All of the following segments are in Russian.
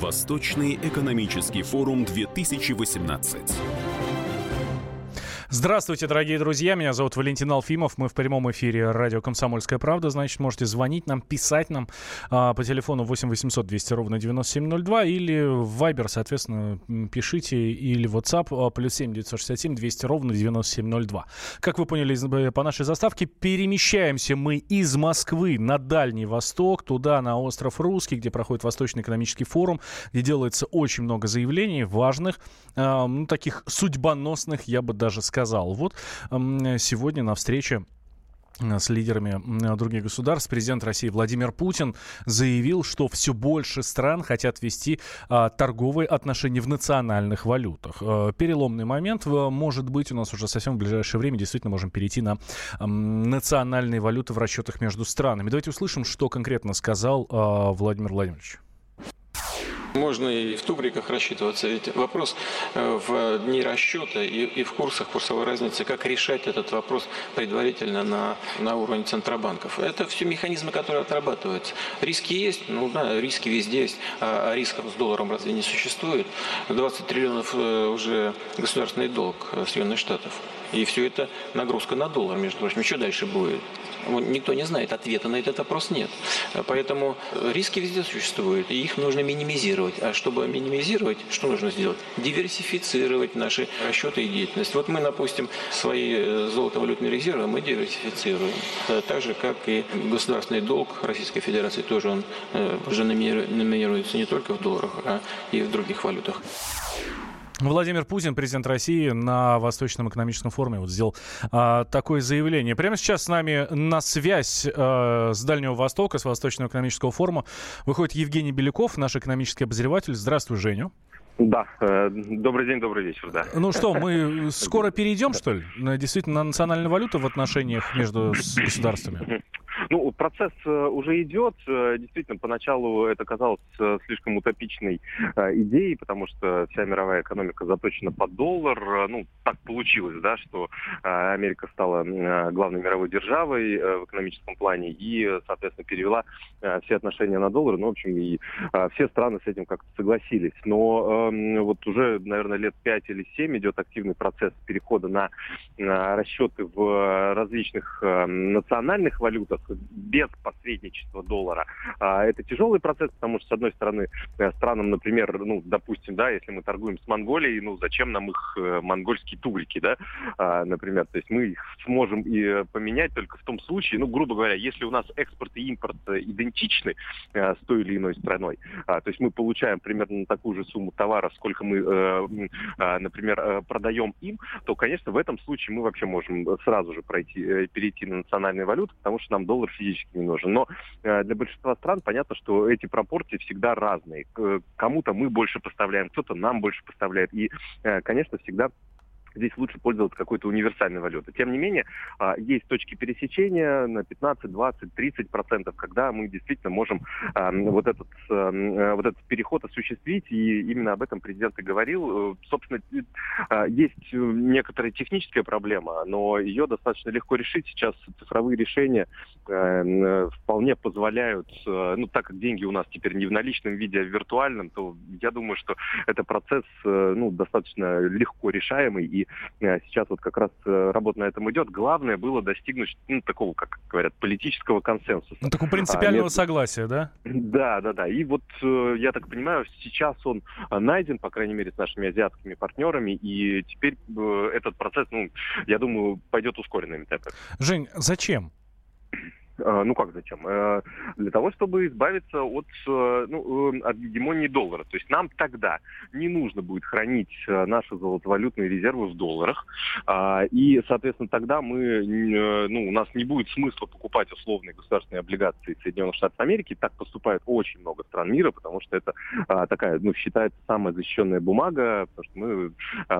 Восточный экономический форум 2018. Здравствуйте, дорогие друзья. Меня зовут Валентин Алфимов. Мы в прямом эфире радио «Комсомольская правда». Значит, можете звонить нам, писать нам а, по телефону 8 800 200 ровно 9702 или в Viber, соответственно, пишите, или WhatsApp а, плюс 7 967 200 ровно 9702. Как вы поняли по нашей заставке, перемещаемся мы из Москвы на Дальний Восток, туда, на остров Русский, где проходит Восточный экономический форум, где делается очень много заявлений важных, а, ну, таких судьбоносных, я бы даже сказал сказал. Вот сегодня на встрече э, с лидерами других государств. Президент России Владимир Путин заявил, что все больше стран хотят вести а, торговые отношения в национальных валютах. А, переломный момент может быть у нас уже совсем в ближайшее время. Действительно можем перейти на а, национальные валюты в расчетах между странами. Давайте услышим, что конкретно сказал а, Владимир Владимирович. Можно и в тубриках рассчитываться. Ведь вопрос э, в дни расчета и, и в курсах курсовой разницы, как решать этот вопрос предварительно на, на уровне центробанков. Это все механизмы, которые отрабатываются. Риски есть, ну да, риски везде есть, а, а рисков с долларом разве не существует? 20 триллионов э, уже государственный долг э, Соединенных Штатов. И все это нагрузка на доллар, между прочим. Что дальше будет? Никто не знает, ответа на этот вопрос нет. Поэтому риски везде существуют, и их нужно минимизировать. А чтобы минимизировать, что нужно сделать? Диверсифицировать наши расчеты и деятельность. Вот мы, допустим, свои э, золотовалютные резервы мы диверсифицируем. Э, так же, как и государственный долг Российской Федерации, тоже он э, уже номинируется не только в долларах, а и в других валютах. Владимир Путин, президент России, на Восточном экономическом форуме вот сделал а, такое заявление. Прямо сейчас с нами на связь а, с Дальнего Востока, с Восточного экономического форума выходит Евгений Беляков, наш экономический обозреватель. Здравствуй, Женю. Да, э, добрый день, добрый вечер, да. Ну что, мы скоро перейдем, что ли, действительно на национальную валюту в отношениях между государствами? Ну, процесс э, уже идет. Э, действительно, поначалу это казалось э, слишком утопичной идеей, потому что вся мировая экономика заточена под доллар. Ну, так получилось, да, что Америка стала главной мировой державой в экономическом плане и, соответственно, перевела все отношения на доллар. Ну, в общем, и все страны с этим как-то согласились. Но эм, вот уже, наверное, лет пять или семь идет активный процесс перехода на расчеты в различных национальных валютах, без посредничества доллара. А, это тяжелый процесс, потому что, с одной стороны, э, странам, например, ну, допустим, да, если мы торгуем с Монголией, ну, зачем нам их э, монгольские тугрики, да, а, например, то есть мы их сможем и поменять только в том случае, ну, грубо говоря, если у нас экспорт и импорт идентичны э, с той или иной страной, а, то есть мы получаем примерно такую же сумму товара, сколько мы, например, продаем им, то, конечно, в этом случае мы вообще можем сразу же пройти, перейти на национальные валюты, потому что нам доллар доллар физически не нужен. Но э, для большинства стран понятно, что эти пропорции всегда разные. Кому-то мы больше поставляем, кто-то нам больше поставляет. И, э, конечно, всегда здесь лучше пользоваться какой-то универсальной валютой. Тем не менее, а, есть точки пересечения на 15, 20, 30 процентов, когда мы действительно можем а, вот этот, а, вот этот переход осуществить, и именно об этом президент и говорил. Э, собственно, есть некоторая техническая проблема, но ее достаточно легко решить. Сейчас цифровые решения э, вполне позволяют, э, ну, так как деньги у нас теперь не в наличном виде, а в виртуальном, то я думаю, что это процесс, ну, достаточно легко решаемый, и Э, сейчас вот как раз э, работа на этом идет. Главное было достигнуть ну, такого, как говорят, политического консенсуса. Ну, такого принципиального а, согласия, да? Да, да, да. И вот, э, я так понимаю, сейчас он найден, по крайней мере, с нашими азиатскими партнерами, и теперь этот процесс, ну, я думаю, пойдет ускоренными темпами. Жень, зачем? А, ну как зачем? Э, для того, чтобы избавиться от, э, ну, э, от гегемонии доллара. То есть нам тогда не нужно будет хранить наши золотовалютные резервы в долларах. А, и, соответственно, тогда мы, ну, у нас не будет смысла покупать условные государственные облигации Соединенных Штатов Америки. Так поступает очень много стран мира, потому что это а, такая, ну, считается самая защищенная бумага, потому что мы,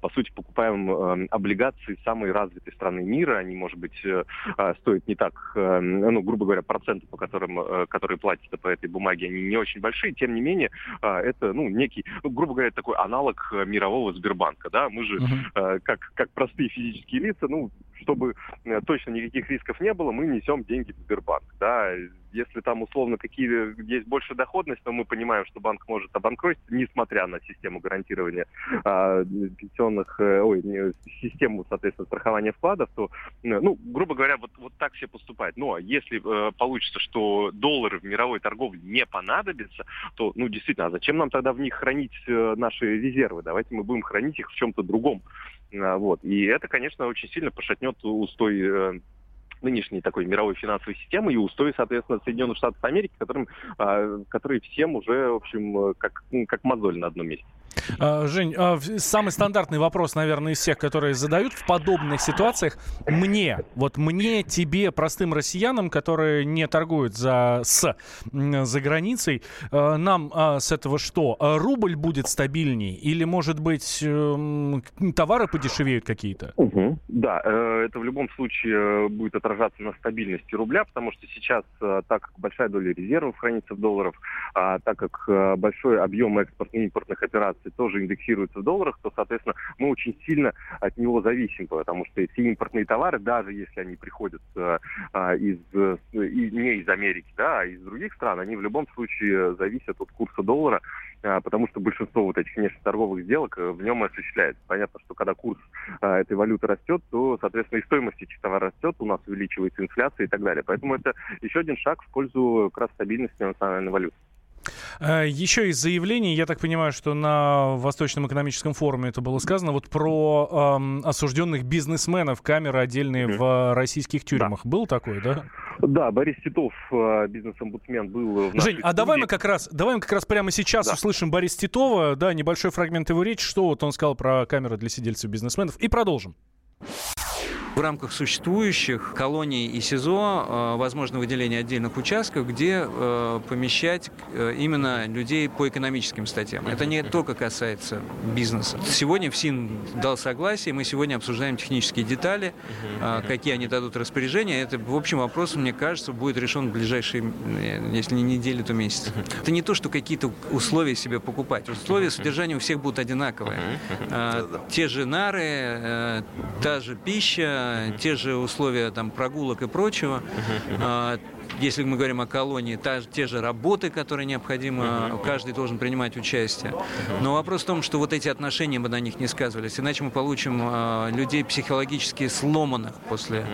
по сути, покупаем облигации самой развитой страны мира. Они, может быть, стоят не так, ну, грубо говоря, проценты, по которым, э, которые платятся по этой бумаге, они не очень большие. Тем не менее, а, это, ну, некий, ну, грубо говоря, такой аналог э, мирового Сбербанка, да. Мы же, uh-huh. как, как простые физические лица, ну, чтобы э, точно никаких рисков не было, мы несем деньги в Сбербанк. Да? Если там условно какие есть больше доходность, то мы понимаем, что банк может обанкротиться, несмотря на систему гарантирования э, пенсионных, э, ой, не, систему, соответственно, страхования вкладов, то, ну, грубо говоря, вот, вот так все поступать. Но если э, получится, что доллары в мировой торговле не понадобятся, то, ну, действительно, а зачем нам тогда в них хранить э, наши резервы? Давайте мы будем хранить их в чем-то другом. А, вот. И это, конечно, очень сильно пошатнет устой э, нынешней такой мировой финансовой системы и устои, соответственно, Соединенных Штатов Америки, которым, а, которые всем уже, в общем, как, как мозоль на одном месте. А, Жень, а, самый стандартный вопрос, наверное, из всех, которые задают в подобных ситуациях. Мне, вот мне, тебе, простым россиянам, которые не торгуют за, с, за границей, а, нам с этого что? Рубль будет стабильней? Или, может быть, эм, товары подешевеют какие-то? Угу. Да, э, это в любом случае будет отражаться на стабильности рубля, потому что сейчас, э, так как большая доля резервов хранится в долларах, так как э, большой объем экспортно-импортных операций тоже индексируется в долларах, то, соответственно, мы очень сильно от него зависим, потому что все импортные товары, даже если они приходят э, э, из, э, не из Америки, да, а из других стран, они в любом случае зависят от курса доллара, потому что большинство вот этих внешнеторговых сделок в нем осуществляется. Понятно, что когда курс этой валюты растет, то, соответственно, и стоимость этих товаров растет, у нас увеличивается инфляция и так далее. Поэтому это еще один шаг в пользу как раз стабильности национальной валюты. Э, Еще из заявлений, я так понимаю, что на Восточном экономическом форуме это было сказано, вот про эм, осужденных бизнесменов, камеры отдельные mm-hmm. в российских тюрьмах. Да. Был такой, да? Да, Борис Титов, э, бизнес-омбудсмен, был в Жень, а давай мы как раз, давай мы как раз прямо сейчас да. услышим Бориса Титова, да, небольшой фрагмент его речи, что вот он сказал про камеры для сидельцев бизнесменов, и продолжим. В рамках существующих колоний и СИЗО э, возможно выделение отдельных участков, где э, помещать э, именно людей по экономическим статьям. Это не только касается бизнеса. Сегодня ФСИН дал согласие, мы сегодня обсуждаем технические детали, какие они дадут распоряжения. Это, в общем, вопрос, мне кажется, будет решен в ближайшие, если не недели, то месяцы. Это не то, что какие-то условия себе покупать. Условия содержания у всех будут одинаковые. Те же нары, та же пища, те же условия там, прогулок и прочего. Если мы говорим о колонии, та, те же работы, которые необходимо, каждый должен принимать участие. Но вопрос в том, что вот эти отношения бы на них не сказывались, иначе мы получим э, людей психологически сломанных после.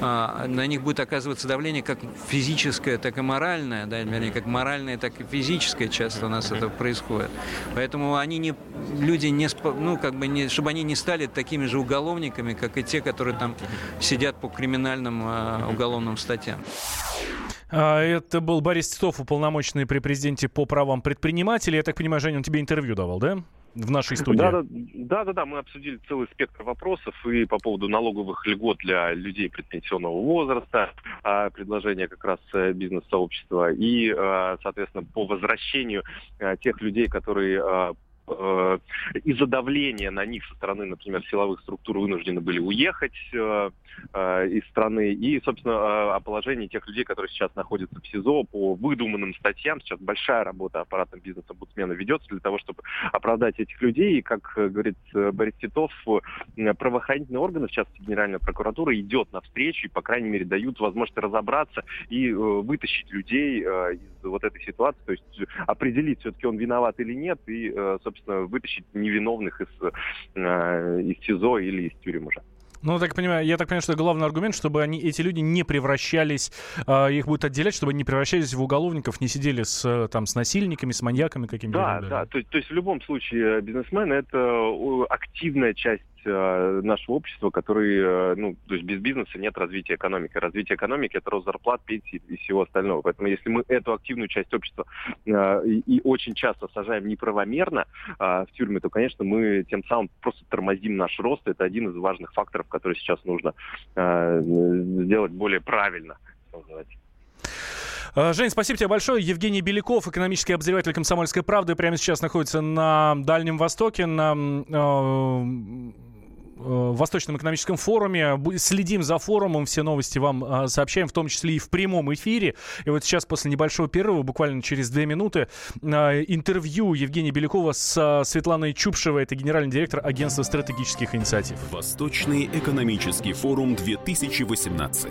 Э, на них будет оказываться давление как физическое, так и моральное, да, вернее, как моральное, так и физическое часто у нас это происходит. Поэтому они не, люди не, ну, как бы не, чтобы они не стали такими же уголовниками, как и те, которые там сидят по криминальным э, уголовным статьям. А, это был Борис Титов, уполномоченный при президенте по правам предпринимателей. Я так понимаю, Женя, он тебе интервью давал, да? в нашей студии. Да, да, да, мы обсудили целый спектр вопросов и по поводу налоговых льгот для людей предпенсионного возраста, а, предложения как раз э, бизнес-сообщества и, а, соответственно, по возвращению э, тех людей, которые э, из-за давления на них со стороны, например, силовых структур вынуждены были уехать э, э, из страны. И, собственно, э, о положении тех людей, которые сейчас находятся в СИЗО по выдуманным статьям. Сейчас большая работа аппаратом бизнес-омбудсмена ведется для того, чтобы оправдать этих людей. И, как говорит Борис Титов, правоохранительные органы, в частности, Генеральная прокуратура, идет навстречу и, по крайней мере, дают возможность разобраться и э, вытащить людей э, из вот этой ситуации, то есть определить, все-таки он виноват или нет, и, э, собственно, вытащить невиновных из, э, из СИЗО или из тюрем уже. Ну, так понимаю, я так понимаю, что главный аргумент, чтобы они, эти люди не превращались, э, их будут отделять, чтобы они не превращались в уголовников, не сидели с, там, с насильниками, с маньяками какими-то. Да, да, то, то есть в любом случае бизнесмен это активная часть э, нашего общества, который, э, ну, то есть без бизнеса нет развития экономики. Развитие экономики это рост зарплат, пенсий и всего остального. Поэтому если мы эту активную часть общества э, и, очень часто сажаем неправомерно э, в тюрьмы, то, конечно, мы тем самым просто тормозим наш рост. Это один из важных факторов, который сейчас нужно сделать более правильно, Жень, спасибо тебе большое. Евгений Беляков, экономический обозреватель «Комсомольской правды», прямо сейчас находится на Дальнем Востоке, на э, Восточном экономическом форуме. Следим за форумом, все новости вам сообщаем, в том числе и в прямом эфире. И вот сейчас после небольшого перерыва, буквально через две минуты, интервью Евгения Белякова с Светланой Чупшевой, это генеральный директор агентства стратегических инициатив. Восточный экономический форум 2018.